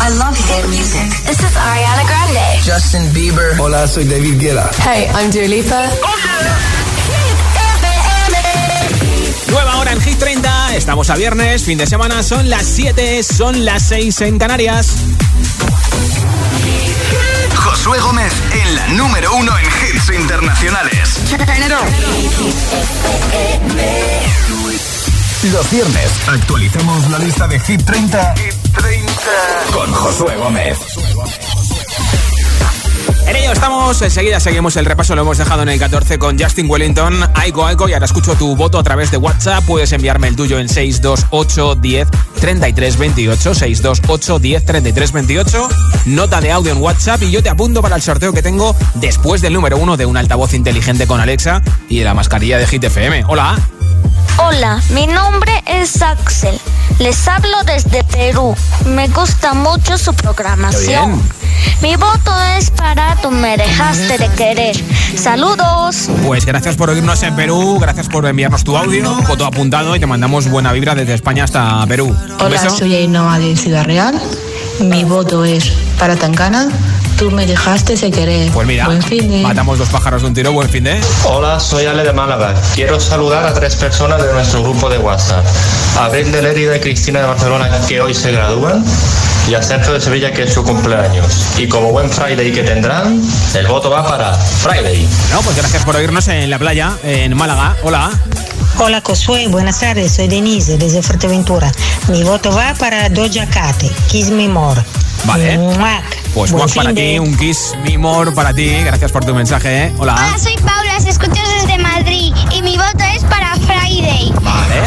I love hit music. This is Ariana Grande. Justin Bieber. Hola, soy David Guetta. Hey, I'm Dua Lipa. Nueva hora en Hit 30, estamos a viernes, fin de semana, son las 7, son las 6 en Canarias. Josué Gómez en la número uno en hits internacionales. Los viernes actualizamos la lista de Hit 30, Hit 30. con Josué Gómez. En ello estamos, enseguida seguimos el repaso, lo hemos dejado en el 14 con Justin Wellington, Aiko Aiko, y ahora escucho tu voto a través de WhatsApp, puedes enviarme el tuyo en 628 10 33 28, 628 10 33 28, nota de audio en WhatsApp y yo te apunto para el sorteo que tengo después del número uno de un altavoz inteligente con Alexa y de la mascarilla de Hit FM. Hola. Hola, mi nombre es Axel. Les hablo desde Perú. Me gusta mucho su programación. Mi voto es para Tú me dejaste de querer. Saludos. Pues gracias por oírnos en Perú, gracias por enviarnos tu audio, voto apuntado y te mandamos buena vibra desde España hasta Perú. Hola, soy Ainhoa de Ciudad Real. Mi voto es para Tancana. Tú me dejaste de querer. Pues mira, buen fin de... matamos dos pájaros de un tiro, buen fin de. Hola, soy Ale de Málaga. Quiero saludar a tres personas de nuestro grupo de WhatsApp. Abril de Lerida y Cristina de Barcelona, que hoy se gradúan. Y a Sergio de Sevilla, que es su cumpleaños. Y como buen Friday que tendrán, el voto va para Friday. No, pues gracias por oírnos en la playa, en Málaga. Hola. Hola Josué, buenas tardes, soy Denise desde Fuerteventura. Mi voto va para Doja Cat, Kiss Me More. Vale. Muac. Pues Buen Juan para de- ti, un kiss, mi more para ti. Gracias por tu mensaje, ¿eh? Hola. Hola, soy Paula, os escucho desde Madrid y mi voto es para Friday. Vale.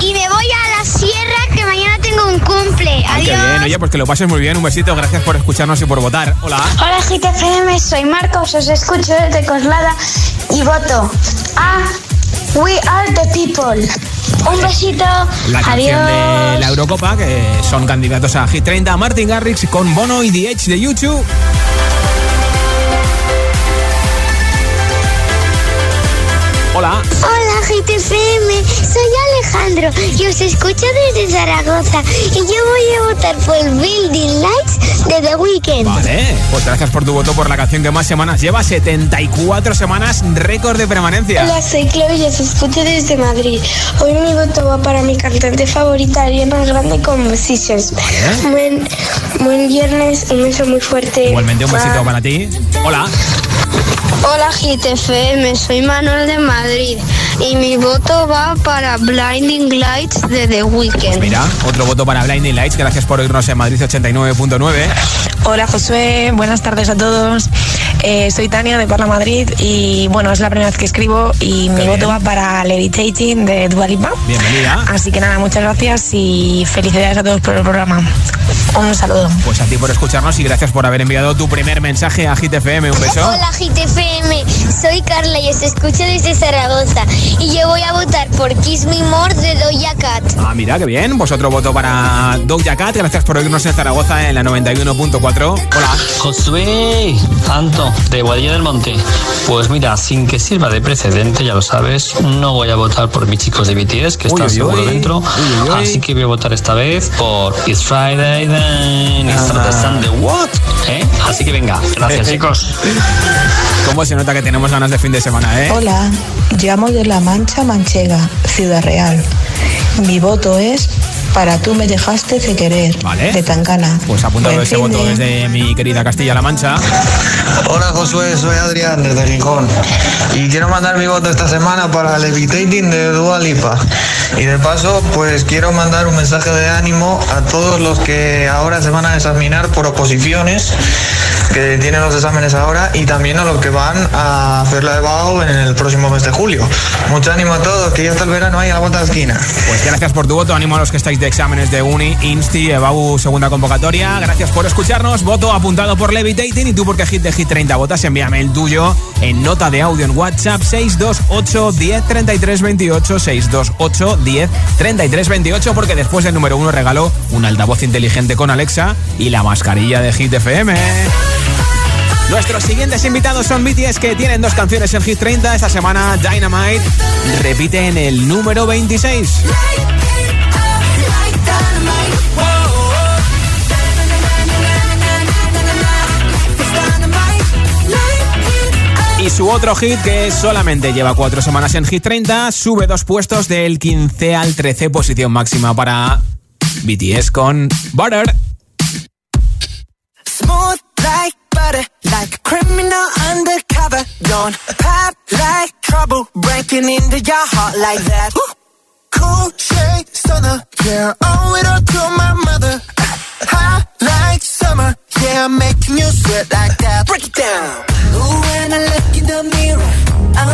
Y me voy a la sierra que mañana tengo un cumple. Ay, qué bien. Oye, pues que lo pases muy bien. Un besito. Gracias por escucharnos y por votar. Hola. Hola GTFM, soy Marcos, os escucho desde Coslada y voto a We Are the People. Un besito. La canción Adiós. de la Eurocopa, que son candidatos a Hit 30, Martin Garrix con Bono y The Edge de YouTube. Hola. Hola GTFM, soy Alejandro y os escucho desde Zaragoza y yo voy a votar por Building Lights de The Weeknd. Vale, pues gracias por tu voto por la canción que más semanas lleva, 74 semanas, récord de permanencia. Hola, soy Chloe y os escucho desde Madrid. Hoy mi voto va para mi cantante favorita, Ariana Grande con Musicians. Buen, buen viernes, un beso muy fuerte. Igualmente un besito para ti. Hola. Hola GTFM, soy Manuel de Madrid y mi voto va para Blinding Lights de The Weeknd. Mira, otro voto para Blinding Lights, gracias por oírnos en Madrid 89.9. Hola Josué, buenas tardes a todos. Eh, soy Tania de Parla Madrid y bueno, es la primera vez que escribo y mi voto va para Levitating de Dua Lipa. Bienvenida. Así que nada, muchas gracias y felicidades a todos por el programa. Un saludo. Pues a ti por escucharnos y gracias por haber enviado tu primer mensaje a Hit FM. Un beso. Hola GTFM, soy Carla y os escucho desde Zaragoza y yo voy a votar por Kiss Me More de Doja Cat. Ah, mira, qué bien. Pues otro voto para Doja Cat. Gracias por oírnos en Zaragoza en la 91.4. Hola. Josué, Anto, de Guadilla del Monte. Pues mira, sin que sirva de precedente, ya lo sabes, no voy a votar por mis chicos de BTS, que Uy, están uy, seguro uy. dentro. Uy, uy, uy. Así que voy a votar esta vez por It's Friday then, it's Ah. the Sunday, what? ¿Eh? Así que venga, gracias chicos. ¿Cómo se nota que tenemos ganas de fin de semana, eh? Hola, llamo de La Mancha Manchega, Ciudad Real. Mi voto es para Tú me dejaste de querer, Vale. de Tancana. Pues apuntado ese voto de- desde mi querida Castilla-La Mancha. Hola Josué, soy Adrián desde Gijón y quiero mandar mi voto esta semana para Levitating de Dua Lipa. Y de paso, pues quiero mandar un mensaje de ánimo a todos los que ahora se van a examinar por oposiciones, que tienen los exámenes ahora, y también a los que van a hacer la EBAU en el próximo mes de julio. Mucho ánimo a todos, que ya está el verano ahí a la vuelta de esquina. Pues gracias por tu voto. Animo a los que estáis de exámenes de Uni, Insti, EBAU, segunda convocatoria. Gracias por escucharnos. Voto apuntado por Levitating. Y tú, porque Hit de Hit 30 votas, envíame el tuyo en nota de audio en WhatsApp 628 10 33 28 628 10 33 28 porque después del número uno regaló un altavoz inteligente con Alexa y la mascarilla de Hit FM. Nuestros siguientes invitados son BTS que tienen dos canciones en Hit 30. Esta semana Dynamite repite en el número 26. Y su otro hit, que solamente lleva cuatro semanas en Hit 30, sube dos puestos del 15 al 13, posición máxima para BTS con Butter. like a criminal undercover. Don't pop like trouble breaking into your heart like that. Ooh. Cool shade stunner, yeah. Owe it all to my mother. Hot like summer, yeah. I'm making you sweat like that. Break it down. Ooh, when I look in the mirror, I'm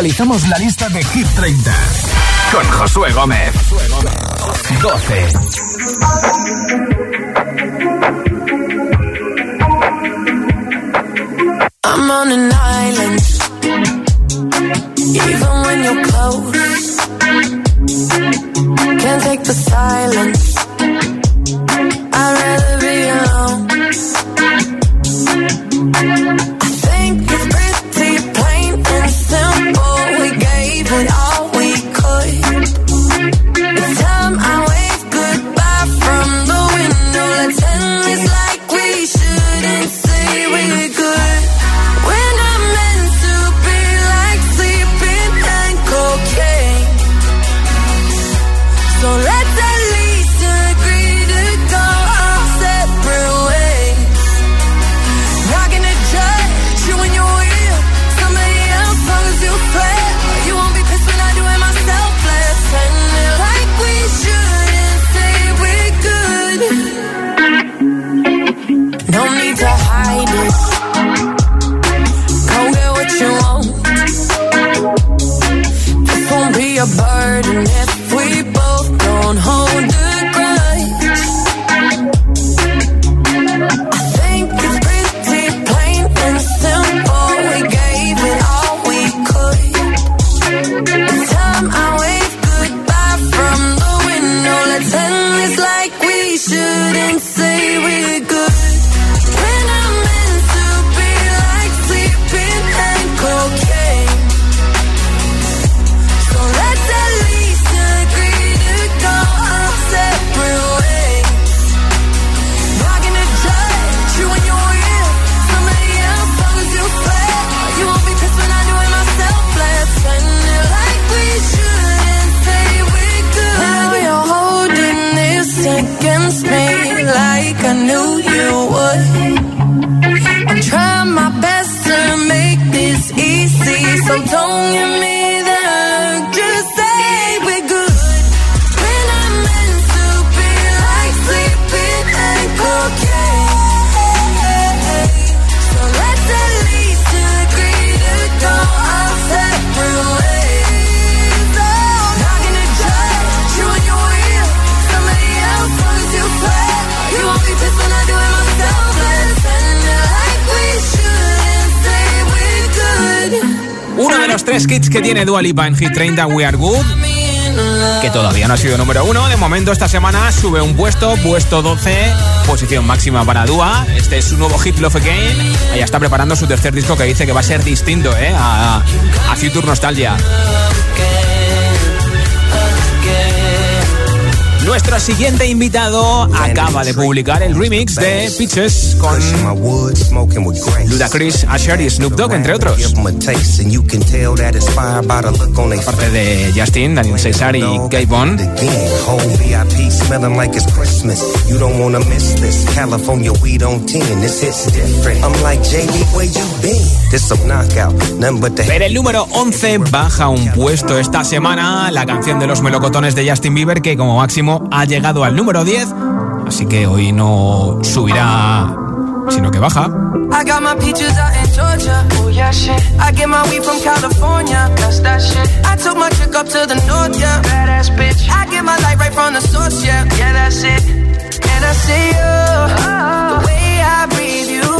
actualizamos la lista de Hit 30 con Josué Gómez. 12. I'm on an island, even when you're close. Can't take the silence. I tiene Dua Lipa en Hit 30 We Are Good, que todavía no ha sido número uno. De momento esta semana sube un puesto, puesto 12, posición máxima para Dua. Este es su nuevo hit Love Again. Ella está preparando su tercer disco que dice que va a ser distinto ¿eh? a, a Future Nostalgia. Nuestro siguiente invitado acaba de publicar el remix de Peaches con Ludacris, Asher y Snoop Dogg, entre otros. Parte de Justin, Daniel Cesar y Gay Bond. Pero el número 11 baja un puesto esta semana la canción de los melocotones de Justin Bieber que como máximo ha llegado al número 10, así que hoy no subirá, sino que baja. I got my peaches out in Georgia, oh yeah shit. I get my weed from California, that's that shit. I took my chick up to the north, yeah, badass bitch. I get my light right from the source, yeah, yeah that's it. And I see you, the way I breathe you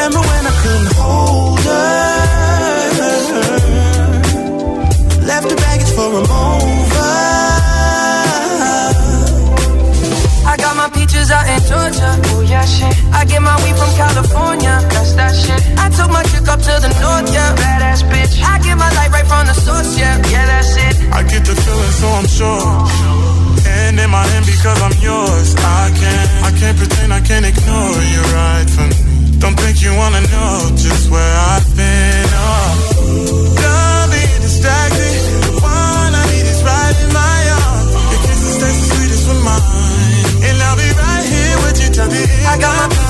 Remember when I couldn't hold her? Left the baggage for a mover. I got my peaches out in Georgia, oh yeah shit. I get my weed from California, that's that shit. I took my chick up to the north, yeah, badass bitch. I get my light right from the source, yeah, yeah that's it. I get the feeling, so I'm sure. And in my hand because I'm yours. I can't, I can't pretend, I can't ignore you right from me. Don't think you wanna know just where I've been. Oh, don't be distracted. The one I need is right in my arms. Your kisses taste the sweetest with mine, and I'll be right here with you till the end. I got my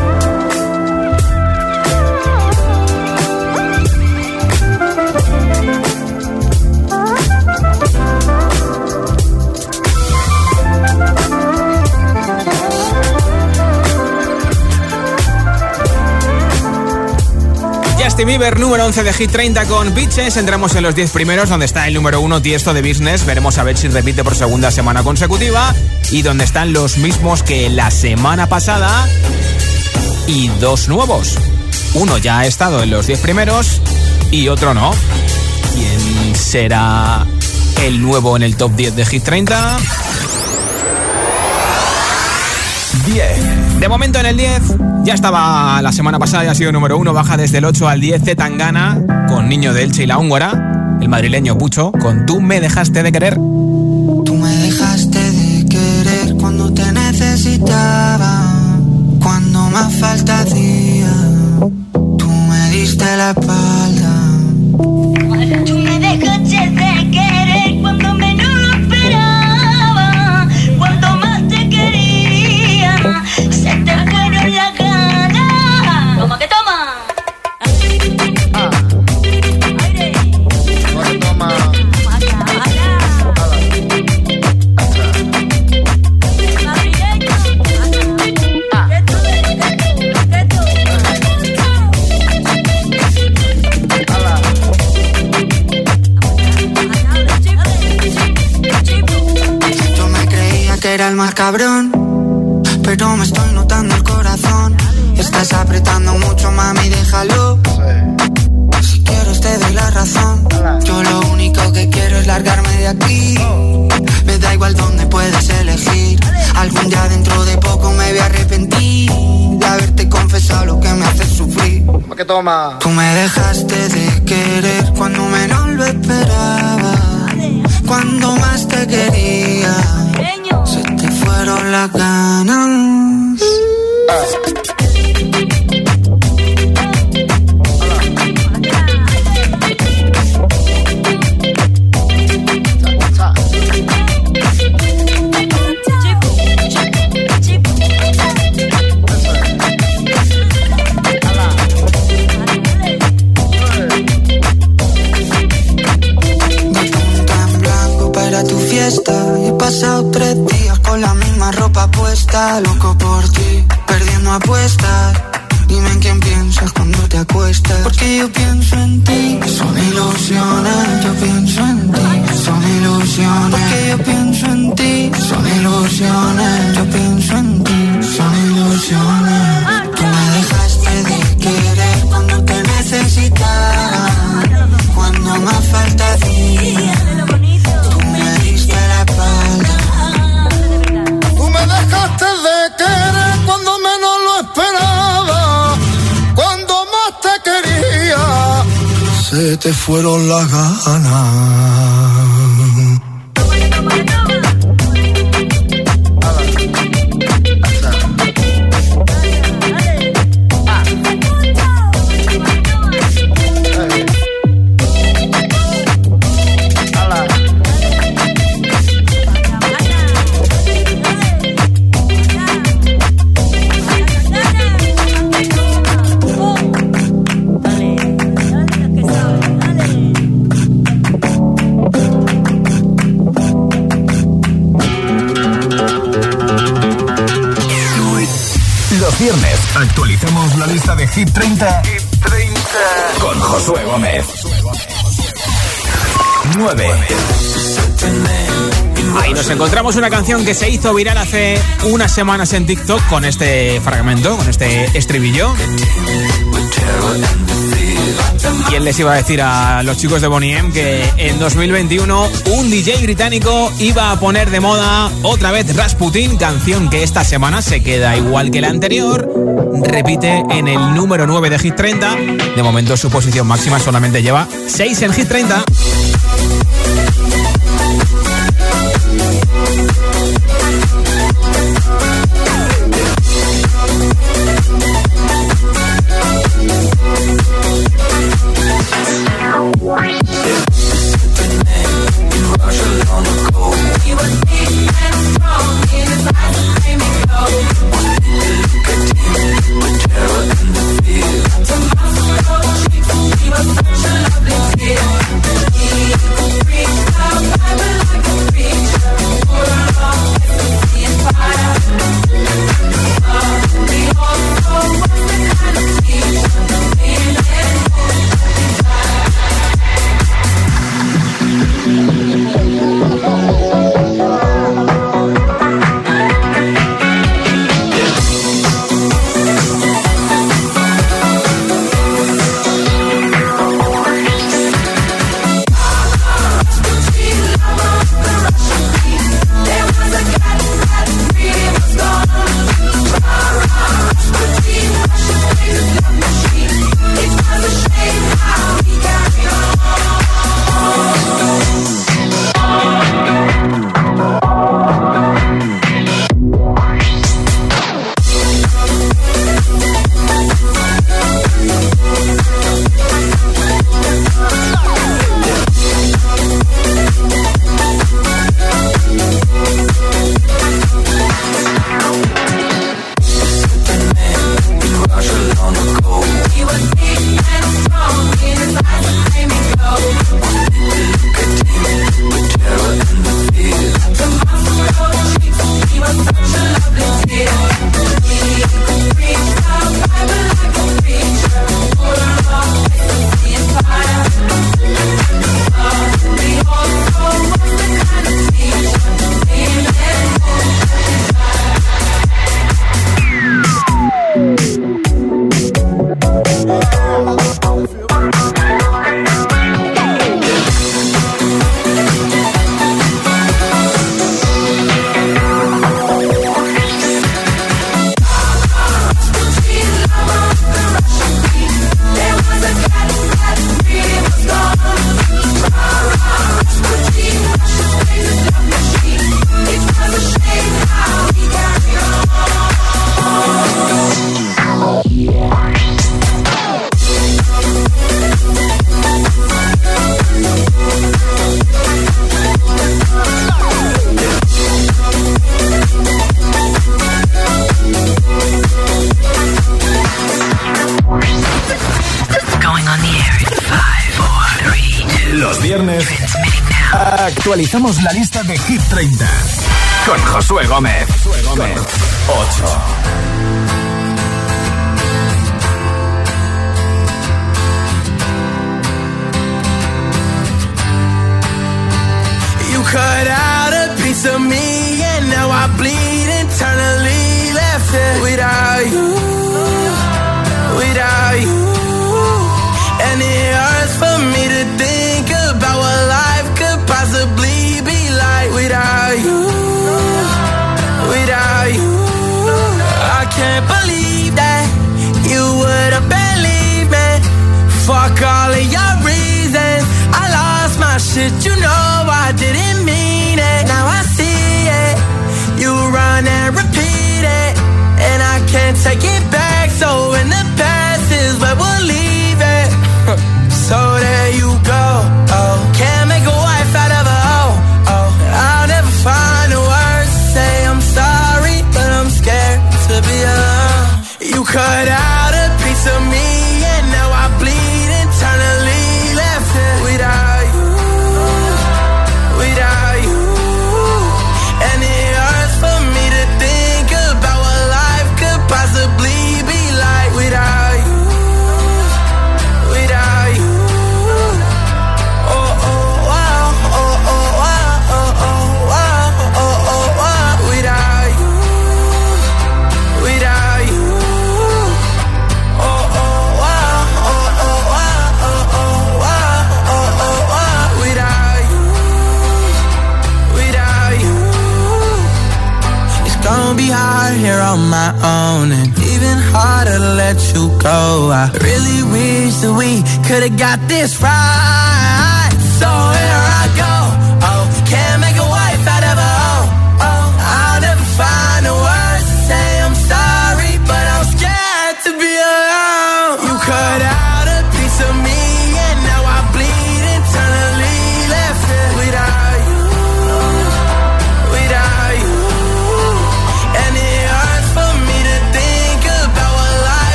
Justin Bieber, número 11 de Hit 30 con Bitches. Entramos en los 10 primeros, donde está el número 1 Tiesto de Business. Veremos a ver si repite por segunda semana consecutiva. Y donde están los mismos que la semana pasada. Y dos nuevos. Uno ya ha estado en los 10 primeros y otro no. ¿Quién será el nuevo en el top 10 de Hit 30? 10. De momento en el 10, ya estaba la semana pasada, ya ha sido número 1, baja desde el 8 al 10 Tangana con Niño de Elche y la Húngara, el madrileño Pucho con Tú me dejaste de querer. Tú me dejaste de querer cuando te necesitaba, cuando más falta hacía. Tú me diste la espalda. Cabrón. Pero me estoy notando el corazón. Estás apretando mucho, mami, déjalo. Si quieres te doy la razón. Yo lo único que quiero es largarme de aquí. Me da igual dónde puedes elegir. Algún día dentro de poco me voy a arrepentir de haberte confesado lo que me hace sufrir. que toma? Tú me dejaste de querer cuando menos lo esperaba. Cuando más te quería, fueron las ganas. Te fueron las ganas. Nos encontramos una canción que se hizo viral hace unas semanas en TikTok con este fragmento, con este estribillo. ¿Quién les iba a decir a los chicos de Bonnie M que en 2021 un DJ británico iba a poner de moda otra vez Rasputin, canción que esta semana se queda igual que la anterior, repite en el número 9 de Hit 30. De momento su posición máxima solamente lleva 6 en Hit 30. Actualizamos la lista my shit you go. I really wish that we could've got this right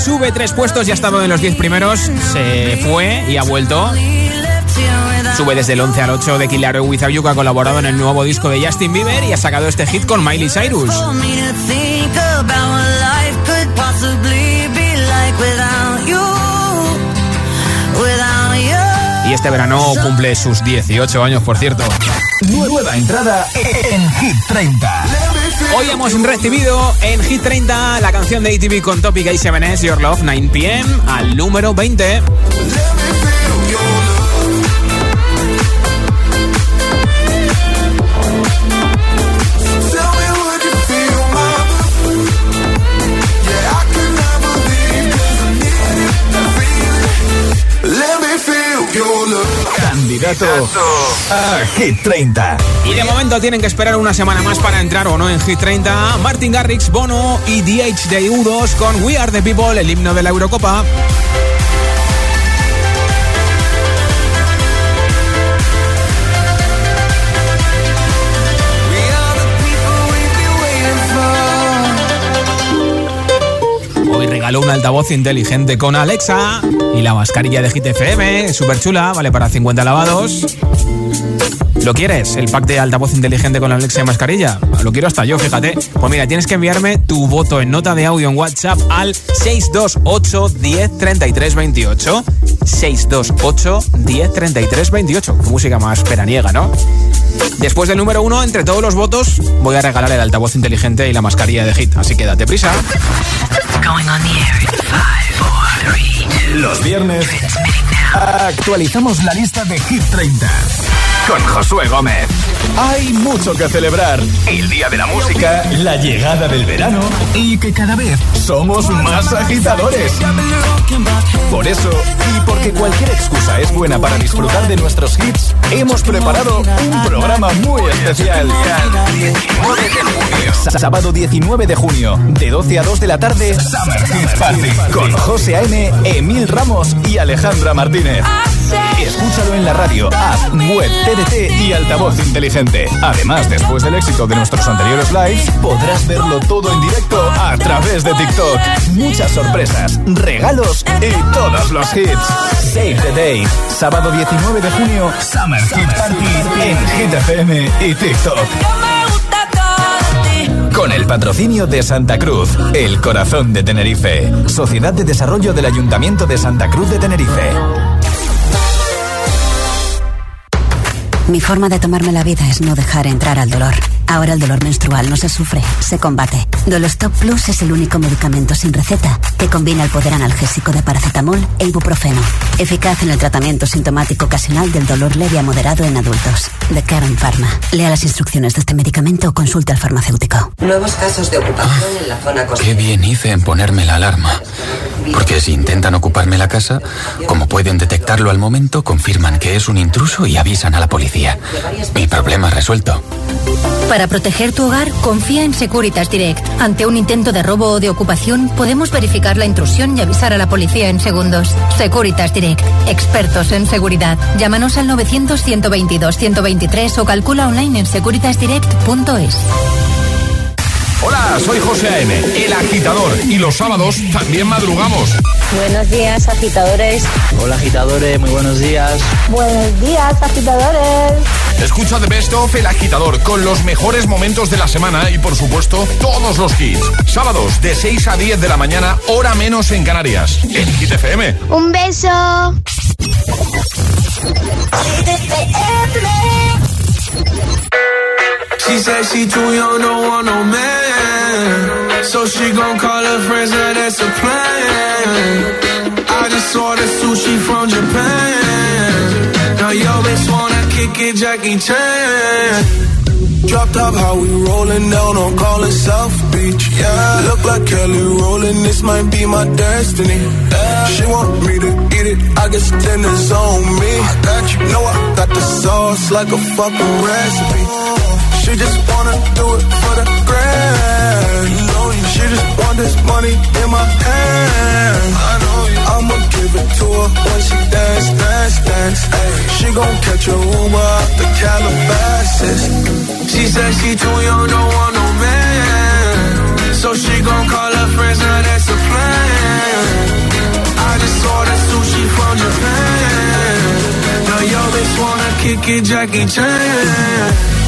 sube tres puestos, ya ha estado en los 10 primeros, se fue y ha vuelto. Sube desde el 11 al 8 de Killer Without You, ha colaborado en el nuevo disco de Justin Bieber y ha sacado este hit con Miley Cyrus. Y este verano cumple sus 18 años, por cierto. Nueva entrada en Hit 30. Hoy hemos recibido en Hit 30 la canción de ATV con Topic A7S, Your Love, 9pm, al número 20. Candidato a Hit 30. Y de momento tienen que esperar una semana más para entrar o no en Hit 30. Martin Garrix, Bono y DH de U2 con We Are the People, el himno de la Eurocopa. Regaló un altavoz inteligente con Alexa y la mascarilla de Hit FM, súper chula, vale para 50 lavados. ¿Lo quieres? ¿El pack de altavoz inteligente con Alexa y mascarilla? Lo quiero hasta yo, fíjate. Pues mira, tienes que enviarme tu voto en nota de audio en WhatsApp al 628 10 33 28. 628 10 33 28. Qué música más peraniega, ¿no? Después del número uno, entre todos los votos, voy a regalar el altavoz inteligente y la mascarilla de Hit. Así que date prisa. Going on the air in five, four, three. Los viernes actualizamos la lista de Hit 30 con Josué Gómez. Hay mucho que celebrar. El Día de la Música, la llegada del verano y que cada vez somos más agitadores. Por eso, y porque cualquier excusa es buena para disfrutar de nuestros hits, hemos preparado un programa muy especial. Sábado 19 de junio, de 12 a 2 de la tarde, Summer Hits Party, con José A.M., Emil Ramos y Alejandra Martínez. Escúchalo en la radio, app, web, TDT y altavoz inteligente. Además, después del éxito de nuestros anteriores lives, podrás verlo todo en directo a través de TikTok. Muchas sorpresas, regalos y todos los hits. Save the Day. Sábado 19 de junio, Summer Hit Party en Hit FM y TikTok. Con el patrocinio de Santa Cruz, el corazón de Tenerife. Sociedad de Desarrollo del Ayuntamiento de Santa Cruz de Tenerife. Mi forma de tomarme la vida es no dejar entrar al dolor. Ahora el dolor menstrual no se sufre, se combate. Dolostop Plus es el único medicamento sin receta que combina el poder analgésico de paracetamol e ibuprofeno. Eficaz en el tratamiento sintomático ocasional del dolor leve a moderado en adultos. De Karen Pharma. Lea las instrucciones de este medicamento o consulte al farmacéutico. Nuevos casos de ocupación en la zona costera. Qué bien hice en ponerme la alarma. Porque si intentan ocuparme la casa, como pueden detectarlo al momento, confirman que es un intruso y avisan a la policía. Mi problema resuelto. Para proteger tu hogar, confía en Securitas Direct. Ante un intento de robo o de ocupación, podemos verificar la intrusión y avisar a la policía en segundos. Securitas Direct. Expertos en seguridad. Llámanos al 900-122-123 o calcula online en securitasdirect.es. Hola, soy José A.M., el agitador. Y los sábados también madrugamos. Buenos días, agitadores. Hola, agitadores, muy buenos días. Buenos días, agitadores. Escucha The Best of El Agitador con los mejores momentos de la semana y, por supuesto, todos los hits. Sábados de 6 a 10 de la mañana, hora menos en Canarias. En Hit FM. Un beso. She said she too young, don't want no man. So she gon' call her friends, now that's a plan. I just ordered sushi from Japan. Now yo bitch wanna kick it, Jackie Chan. Drop top, how we rollin' down on call it South Beach. Yeah, look like Kelly rolling. This might be my destiny. Yeah. She want me to eat it. I guess dinner's on me. I got you. Know I got the sauce like a fucking recipe. She just wanna do it for the grand. She just want this money in my hand. I know you. I'ma give it to her when she dance, dance, dance. Ay, she gon' catch a Uber out the Calabasas. She said she too young, don't want no man. So she gon' call her friends, now that's a plan. I just ordered sushi from Japan. Now yo bitch wanna kick it, Jackie Chan.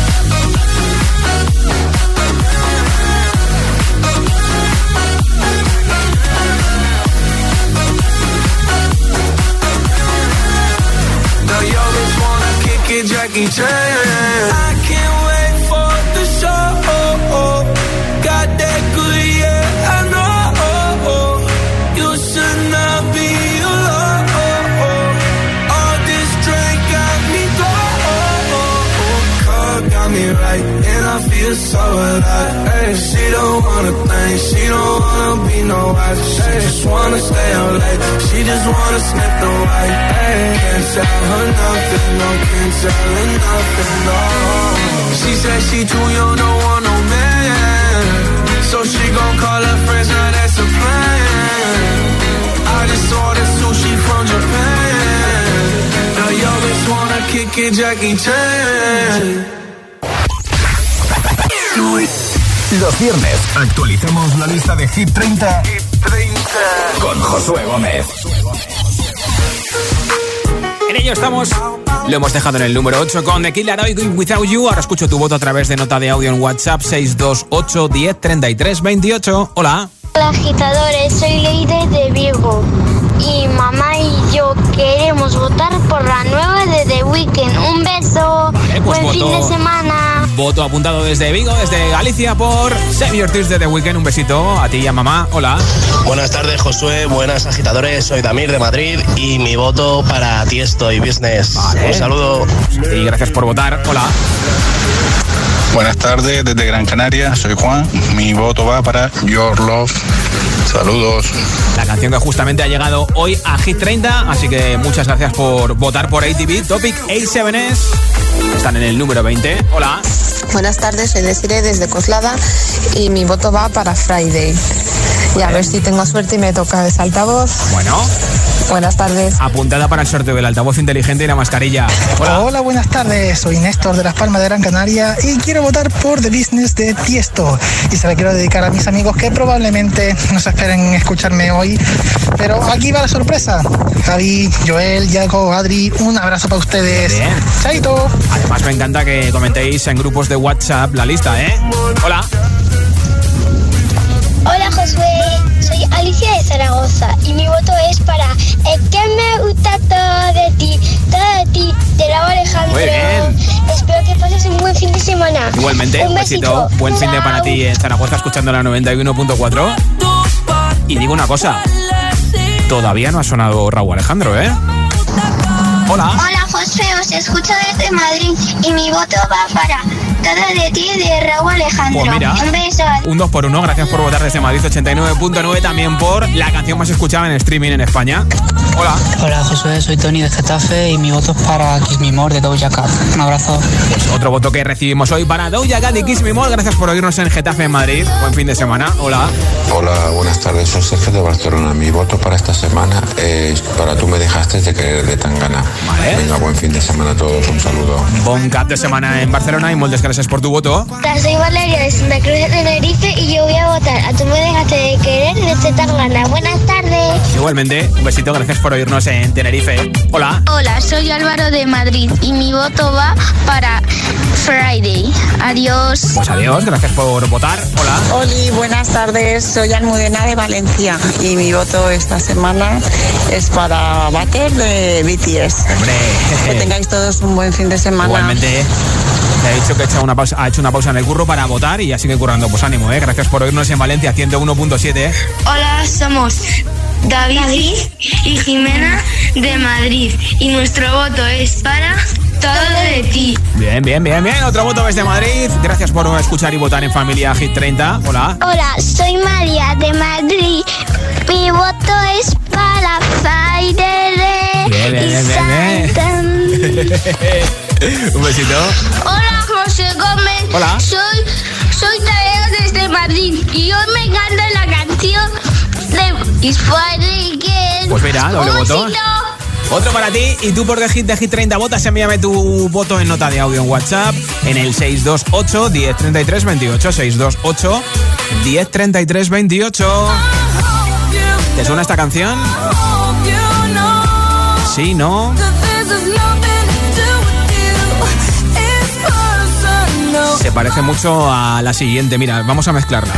Jackie Chan. I can't wait for the show. Got that good, yeah, I know. You should not be alone. All this drink got me going. Car got me right, and I feel so alive. Don't wanna think, she don't wanna be no wife. She just wanna stay out late. She just wanna sniff the white. Hey, can't tell her nothing, no, can't tell her nothing, no. She said she too young, don't want no man. So she gon' call her friends, now that's a plan. I just ordered sushi from Japan. Now yo bitch wanna kick it, Jackie Chan. Los viernes actualizamos la lista de Hit 30, con Josué Gómez. En ello estamos. Lo hemos dejado en el número 8 con The Killer Going Without You. Ahora escucho tu voto a través de nota de audio en WhatsApp 628 10 33 28. Hola. Hola agitadores, soy Leire de Vigo y mamá y yo queremos votar por la nueva de The Weeknd. Un beso, pues buen fin de semana. Voto apuntado desde Vigo, desde Galicia, por Save Your Tears de The Weekend. Un besito a ti y a mamá. Hola. Buenas tardes, Josué. Buenas agitadores. Soy Damir de Madrid y mi voto para Tiesto y Business. Un saludo. Y gracias por votar. Hola. Buenas tardes desde Gran Canaria, soy Juan. Mi voto va para Your Love. Saludos. La canción que justamente ha llegado hoy a Hit 30, así que muchas gracias por votar por ATV. Topic A7S. Están en el número 20. Hola. Buenas tardes, soy Desiree desde Coslada y mi voto va para Friday. Y a ver si tengo suerte y me toca ese altavoz. Bueno. Buenas tardes. Apuntada para el sorteo del altavoz inteligente y la mascarilla. Hola. buenas tardes. Soy Néstor de Las Palmas de Gran Canaria y quiero votar por The Business de Tiesto. Y se la quiero dedicar a mis amigos que probablemente no se esperen escucharme hoy. Pero aquí va la sorpresa. Javi, Joel, Jaco, Adri, un abrazo para ustedes. Bien. Chaito. Además, me encanta que comentéis en grupos de WhatsApp la lista, ¿eh? Hola. Hola Josué, soy Alicia de Zaragoza y mi voto es para Es que me gusta todo de ti, todo de ti, de Raúl Alejandro. Muy bien. Espero que pases un buen fin de semana. Igualmente, un besito. Buen fin de para ti en Zaragoza escuchando la 91.4. Y digo una cosa. Todavía no ha sonado Raúl Alejandro, ¿eh? Hola. Hola Josué, os escucho desde Madrid y mi voto va para Todo de ti de Raúl Alejandro. Pues mira. Un beso. Un 2 por 1 gracias por votar desde Madrid 89.9, también por la canción más escuchada en streaming en España. Hola. Hola Josué, soy Tony de Getafe y mi voto es para Kiss Me More de Doja Cat. Un abrazo. Pues otro voto que recibimos hoy para Doja Cat y Kiss Me More. Gracias por oírnos en Getafe en Madrid. Buen fin de semana. Hola. Hola, buenas tardes. Soy Sergio de Barcelona. Mi voto para esta semana es para Tú me dejaste de querer de tan gana. Vale. Venga, buen fin de semana a todos. Un saludo. Bon cap de semana en Barcelona y gracias por tu voto. Hola, soy Valeria de Santa Cruz de Tenerife y yo voy a votar a Tú me dejaste de querer de Zetangana. Buenas tardes. Igualmente, un besito, gracias por oírnos en Tenerife. Hola. Hola, soy Álvaro de Madrid y mi voto va para Friday. Adiós. Pues adiós, gracias por votar. Hola. Oli, buenas tardes. Soy Almudena de Valencia y mi voto esta semana es para Butter de BTS. Hombre. Que tengáis todos un buen fin de semana. Igualmente. Le ha dicho que ha hecho, una pausa, ha hecho una pausa en el curro para votar y ya sigue currando. Pues ánimo, ¿eh? Gracias por oírnos en Valencia 101.7. ¿eh? Hola, somos David y Jimena de Madrid y nuestro voto es para todo de ti. Bien, bien, bien, bien. Otro voto desde Madrid. Gracias por escuchar y votar en Familia Hit 30. Hola. Hola, soy María de Madrid. Mi voto es para Friday Bien, bien, bien, bien, bien. Un besito. Hola, José Gómez. Hola. Soy, soy desde Madrid y hoy me encanta la canción de Again. Pues mira, doble voto. Otro para ti y tú por The Hit de Hit 30 votas, envíame tu voto en nota de audio en WhatsApp en el 628 1033 28 628 1033 28. ¿Te suena esta canción? Sí, ¿no? Se parece mucho a la siguiente. Mira, vamos a mezclarla.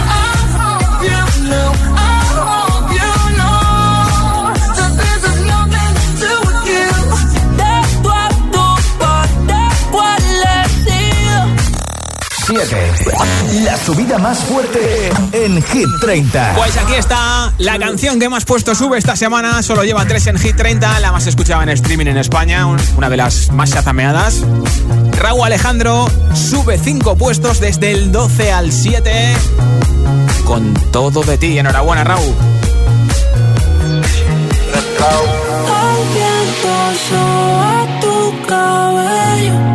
La subida más fuerte en Hit 30. Pues aquí está la canción que más puesto sube esta semana. Solo lleva 3 en Hit 30, la más escuchada en streaming en España, un- una de las más chazameadas. Raúl Alejandro sube 5 puestos desde el 12 al 7. Con todo de ti. Enhorabuena, Raúl. Al viento soba tu cabello.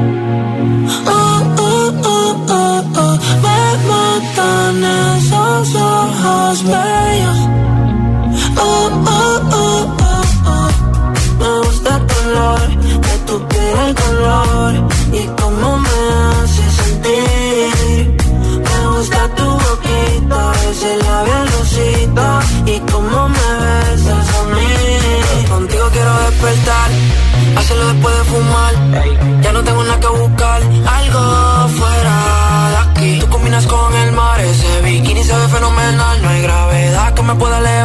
Me pueda elevar,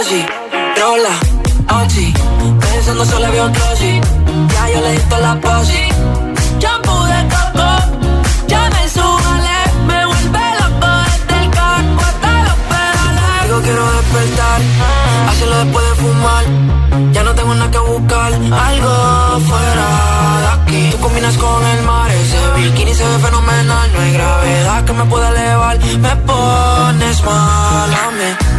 dosis, rola. Pensando solo otro sí. Ya yo le di la posi. Shampoo de coco, ya me subale. Me vuelve loco desde el carro hasta los pedales. Digo quiero despertar, hacerlo después de fumar. Ya no tengo nada que buscar, algo fuera de aquí. Tú combinas con el mar, ese bikini se ve fenomenal. No hay gravedad que me pueda elevar, me pones mal a mí.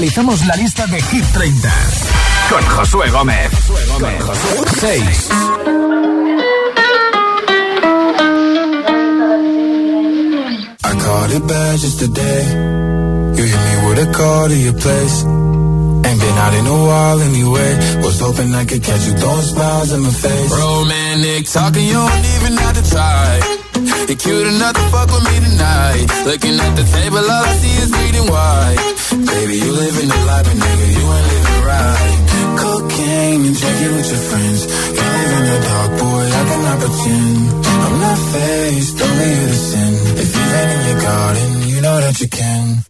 Actualizamos la lista de Hit 30 con Josué Gómez. Con Josué 6. I caught it bad just today. You hit me with a call to your place. Ain't been out in a while anyway. Was hoping I could catch you throwing smiles in my face. Romantic talking, you don't even have to try. You're cute enough to fuck with me tonight. Looking at the table, all I see is bleeding white. Baby, you living the life, but nigga, you ain't living right. Cocaine and drinking with your friends. You live in the dark, boy, I cannot pretend. I'm not faced, only here to sin. If you've in your garden, you know that you can.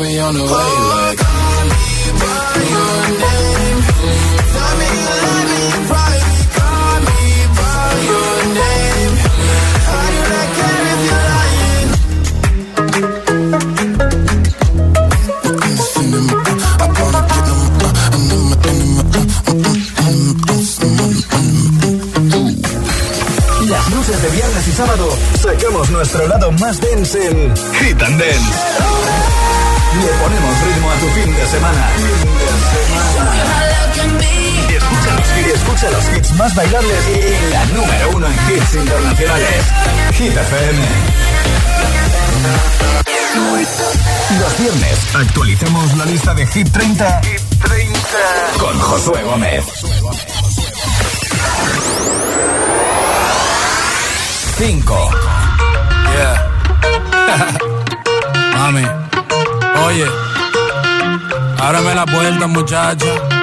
On the way. Like, call me by your name. Tell me you love me in private. Call me by your name. How you not care if you're lying? Las luces de viernes y sábado sacamos nuestro lado más dense en Hit and Dance. Le ponemos ritmo a tu fin de semana. Escucha los, hits, escucha los hits más bailables y la número uno en hits internacionales. Hit FM. Los viernes actualicemos la lista de Hit 30, con Josué Gómez. 5. Yeah. Mami, oye, ábrame la puerta, muchacha.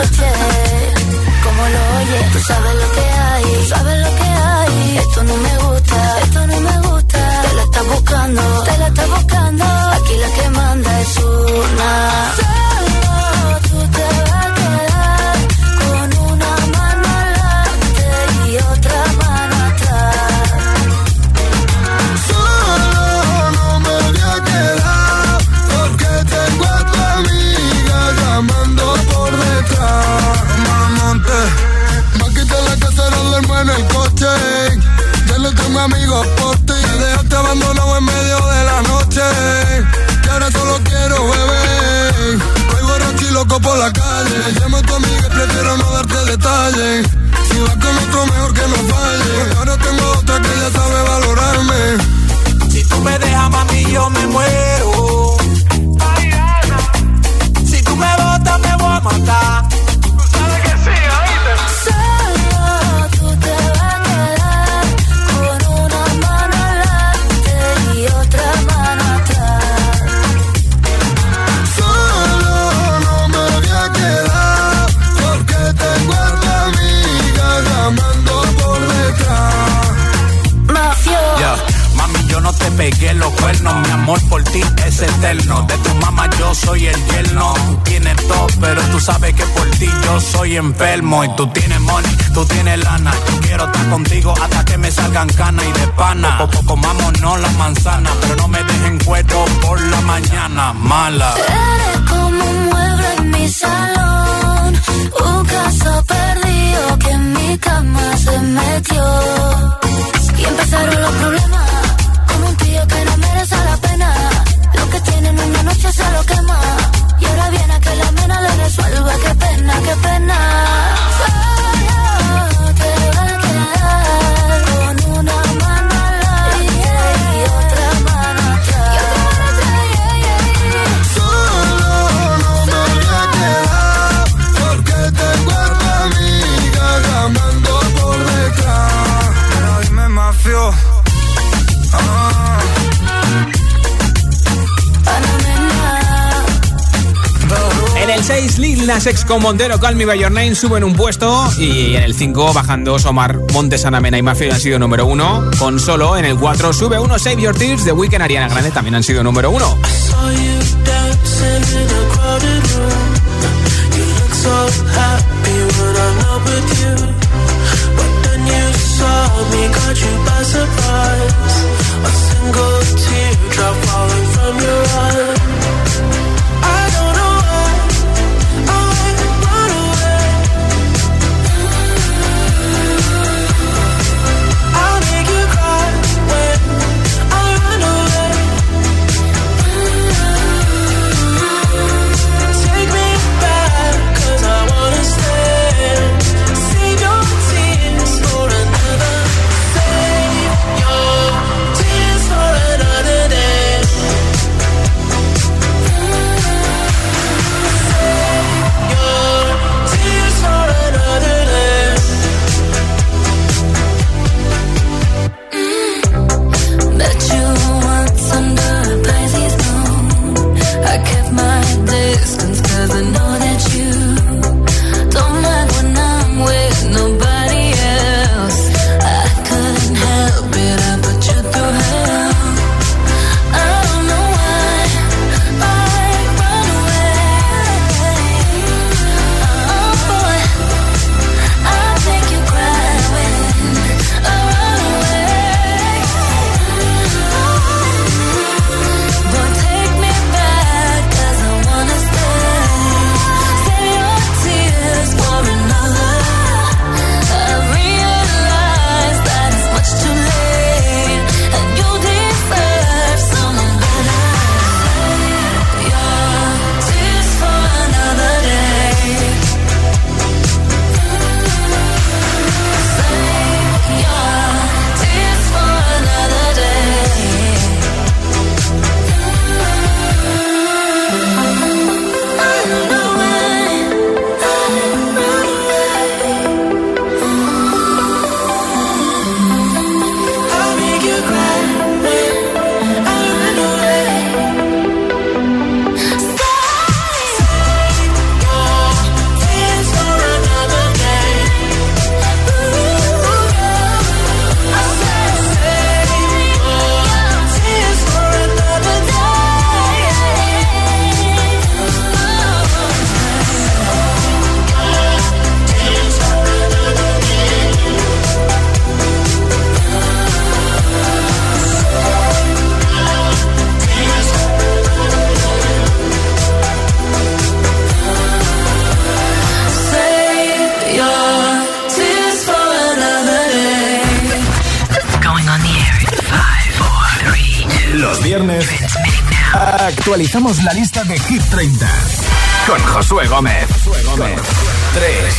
Coche. Como lo oyes, tú sabes lo que hay, sabes lo que hay. Esto no me gusta, esto no me gusta. Te la estás buscando, te la estás buscando. Aquí la que manda es una. La calle. Llamo a tu amiga prefiero no darte detalles. Si vas con otro mejor soy enfermo. Y tú tienes money, tú tienes lana. Quiero estar contigo hasta que me salgan canas y de pana. Poco comámonos la manzana, pero no me dejen cuero por la mañana. Mala. Eres como un mueble en mi salón, un caso perdido que en mi cama se metió. Y empezaron los problemas, como un tío que no merece la pena. Lo que tiene en una noche se lo quema. Y ahora viene a que la mena le resuelva, qué pena, qué pena. Solo te va a quedar Lil Nas X con Montero, Call Me By Your Name suben un puesto y en el 5 bajan dos Omar Montes, Ana Mena y Mafia han sido número 1. Con solo en el 4 sube uno Save Your Tears de Weekend Ariana Grande también han sido número 1. Actualizamos la lista de Hit 30 con Josué Gómez. Josué Gómez. 3.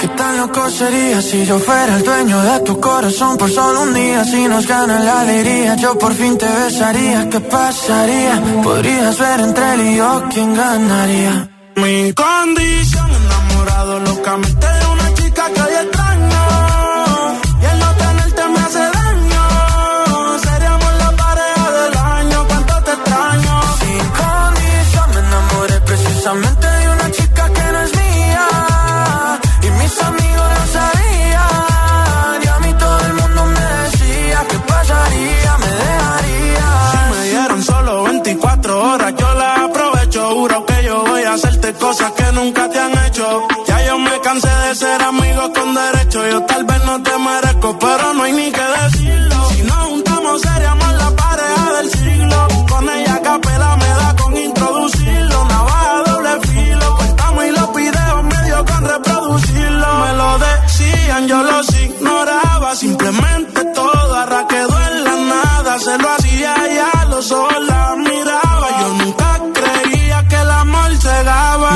¿Qué tan loco sería si yo fuera el dueño de tu corazón por solo un día? Si nos gana la alegría, yo por fin te besaría. ¿Qué pasaría? Podrías ver entre él y yo quién ganaría. Mi condición ser amigo con derecho. Yo tal vez no te merezco, pero no hay ni que decirlo. Si nos juntamos, seríamos la pareja del siglo. Con ella capela me da con introducirlo. Navaja doble filo. Cortamos y los videos medio con reproducirlo. Me lo decían, yo los ignoraba. Simplemente todo arra quedó en la nada. Se lo hacía ya, los ojos la miraba. Yo nunca creía que el amor llegaba.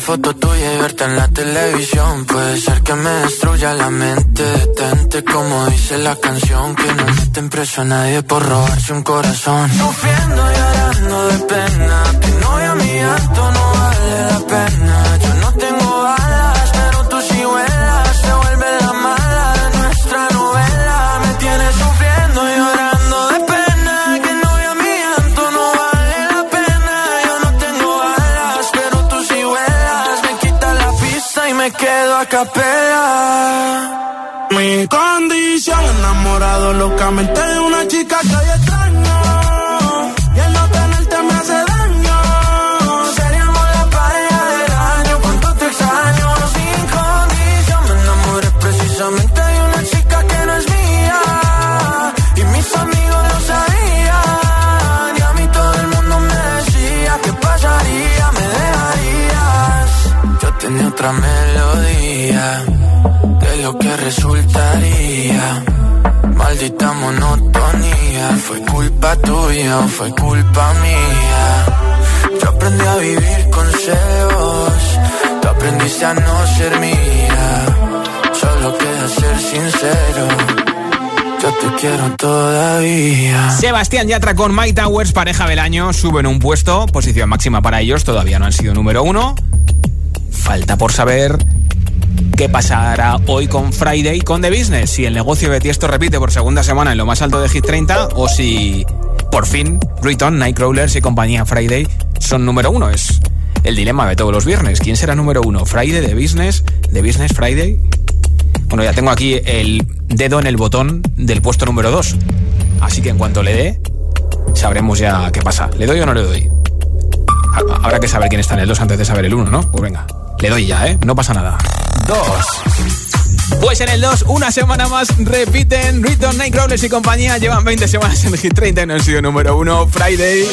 Foto tuya y verte en la televisión. Puede ser que me destruya la mente. Detente como dice la canción. Que no meten preso a nadie por robarse un corazón. Sufriendo y llorando de pena. Tu novia mi llanto no vale la pena. Capela. Mi condición enamorado locamente lo que resultaría. Maldita monotonía, fue culpa tuya o fue culpa mía. Yo aprendí a vivir con celos, tú aprendiste a no ser mía. Solo queda ser sincero. Yo te quiero todavía. Sebastián Yatra con My Towers, pareja del año, suben un puesto, posición máxima para ellos, todavía no han sido número uno. Falta por saber qué pasará hoy con Friday con The Business, si el negocio de Tiesto repite por segunda semana en lo más alto de Hit 30 o si por fin Riton, Nightcrawlers y compañía Friday son número uno. Es el dilema de todos los viernes. ¿Quién será número uno? ¿Friday, The Business, The Business, Friday? Bueno, ya tengo aquí el dedo en el botón del puesto número 2. Así que en cuanto le dé, sabremos ya qué pasa. ¿Le doy o no le doy? Ha- Habrá que saber quién está en el 2 antes de saber el 1, ¿no? Pues venga, le doy ya, ¿eh? No pasa nada. 2. Pues en el 2, una semana más, repiten Riton, Nightcrawlers y compañía. Llevan 20 semanas en el Hit 30 y no han sido número 1. Friday.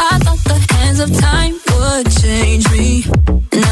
I thought the hands of time would change me,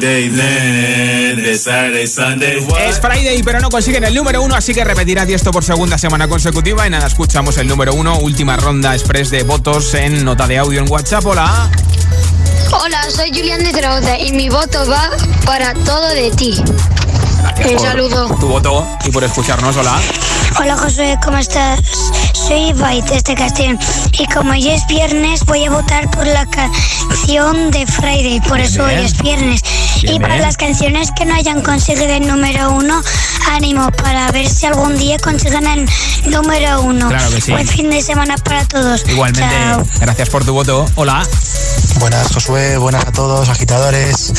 Friday, then the Saturday, Sunday. What? Es Friday, pero no consiguen el número uno, así que repetirá esto por segunda semana consecutiva. Y nada, escuchamos el número uno, última ronda express de votos en nota de audio en WhatsApp. Hola. Hola, soy Julián de Zaragoza y mi voto va para todo de ti. Un saludo. Tu voto y por escucharnos. Hola. Hola Josué, ¿cómo estás? Soy Ibai desde Castellón y como ya es viernes voy a votar por la canción de Friday, por eso hoy es viernes. Y para las canciones que no hayan conseguido el número uno, ánimo para ver si algún día consiguen el número uno. Claro que sí. Buen fin de semana para todos. Igualmente, Chao. gracias por tu voto. Hola. Buenas Josué, buenas a todos, agitadores.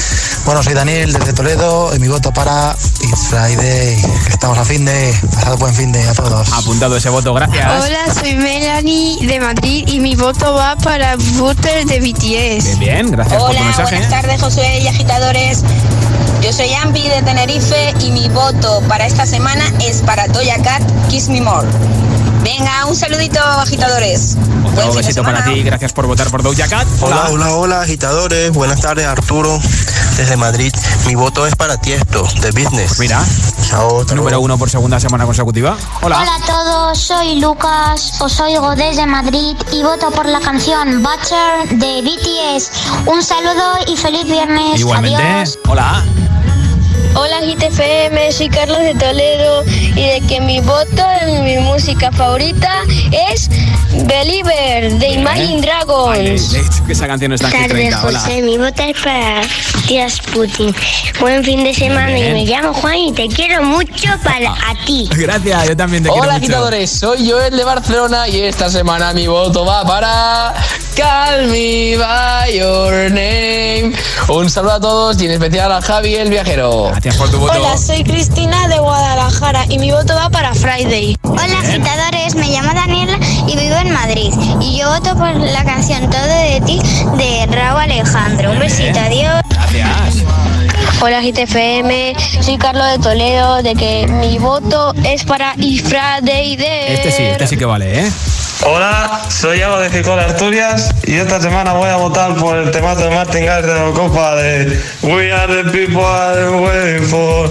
Bueno, soy Daniel desde Toledo y mi voto para It's Friday. Estamos a fin de. Pasad buen fin de a todos. Apuntado ese voto, gracias. Hola, soy Melanie de Madrid y mi voto va para Butter de BTS. Bien, bien, gracias por tu Hola, mensaje. buenas tardes Josué y agitadores. Yo soy Ambi de Tenerife y mi voto para esta semana es para Doja Cat, Kiss Me More. Venga, un saludito agitadores. Un fin de besito para ti, gracias por votar por Doja Cat. Hola, hola, hola, agitadores. Buenas tardes, Arturo, desde Madrid. Mi voto es para Tiesto, de Business. Mira. Chao, Número uno por segunda semana consecutiva. Hola. Hola a todos, soy Lucas, os oigo desde Madrid y voto por la canción Butcher de BTS. Un saludo y feliz viernes. Igualmente. Adiós. Hola. Hola GTFM, soy Carlos de Toledo y de que mi voto en mi música favorita es Believer de Imagine Dragons. Esa canción está 30. Hola. mi voto es para Tías Putin. Buen fin de semana Bien. y me llamo Juan y te quiero mucho para a ti. Gracias, yo también te quiero Hola agitadores, soy Joel de Barcelona y esta semana mi voto va para Call Me By Your Name. Un saludo a todos y en especial a Javi el viajero. Gracias por tu Hola, soy Cristina de Guadalajara y mi voto va para Friday. Hola agitadores, me llamo Daniela y vivo en Madrid. Y yo voto por la canción Todo de ti de Raúl Alejandro. Un besito, adiós. Gracias. Hola GTFM, soy Carlos de Toledo de que mi voto es para Y Friday de... Este sí, este sí que vale, ¿eh? Hola, soy Iago de Gijón, Asturias y esta semana voy a votar por el temazo de Martin Garrix de la Copa de We are the people I'm waiting for.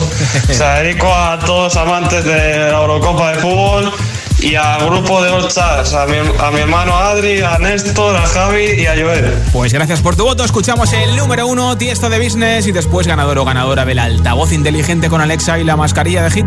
Se dedico a todos amantes de la Eurocopa de fútbol y al grupo de Stars, a mi, a mi hermano Adri, a Néstor, a Javi y a Joel. Pues gracias por tu voto. Escuchamos el número uno, Tiesto de Business, y después ganador o ganadora del altavoz inteligente con Alexa y la mascarilla de Hit.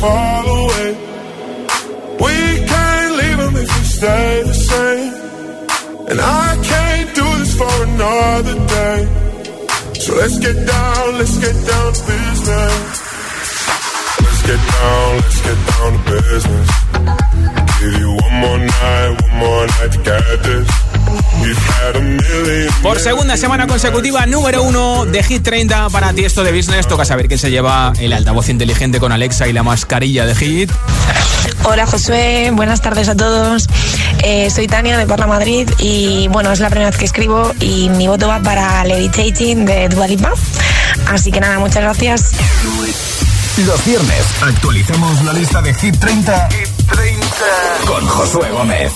Fall away. We can't leave them if we stay the same. And I can't do this for another day. So let's get down, let's get down to business. Let's get down, let's get down to business. Give you one more night, one more night to get this. Por segunda semana consecutiva, número uno de Hit 30 para ti esto de business. Toca saber quién se lleva el altavoz inteligente con Alexa y la mascarilla de Hit. Hola Josué, buenas tardes a todos. Eh, soy Tania de Parla Madrid y bueno, es la primera vez que escribo y mi voto va para Levitating de Dua Lipa. Así que nada, muchas gracias. Los viernes actualizamos la lista de Hit 30, Hit 30. con Josué Gómez.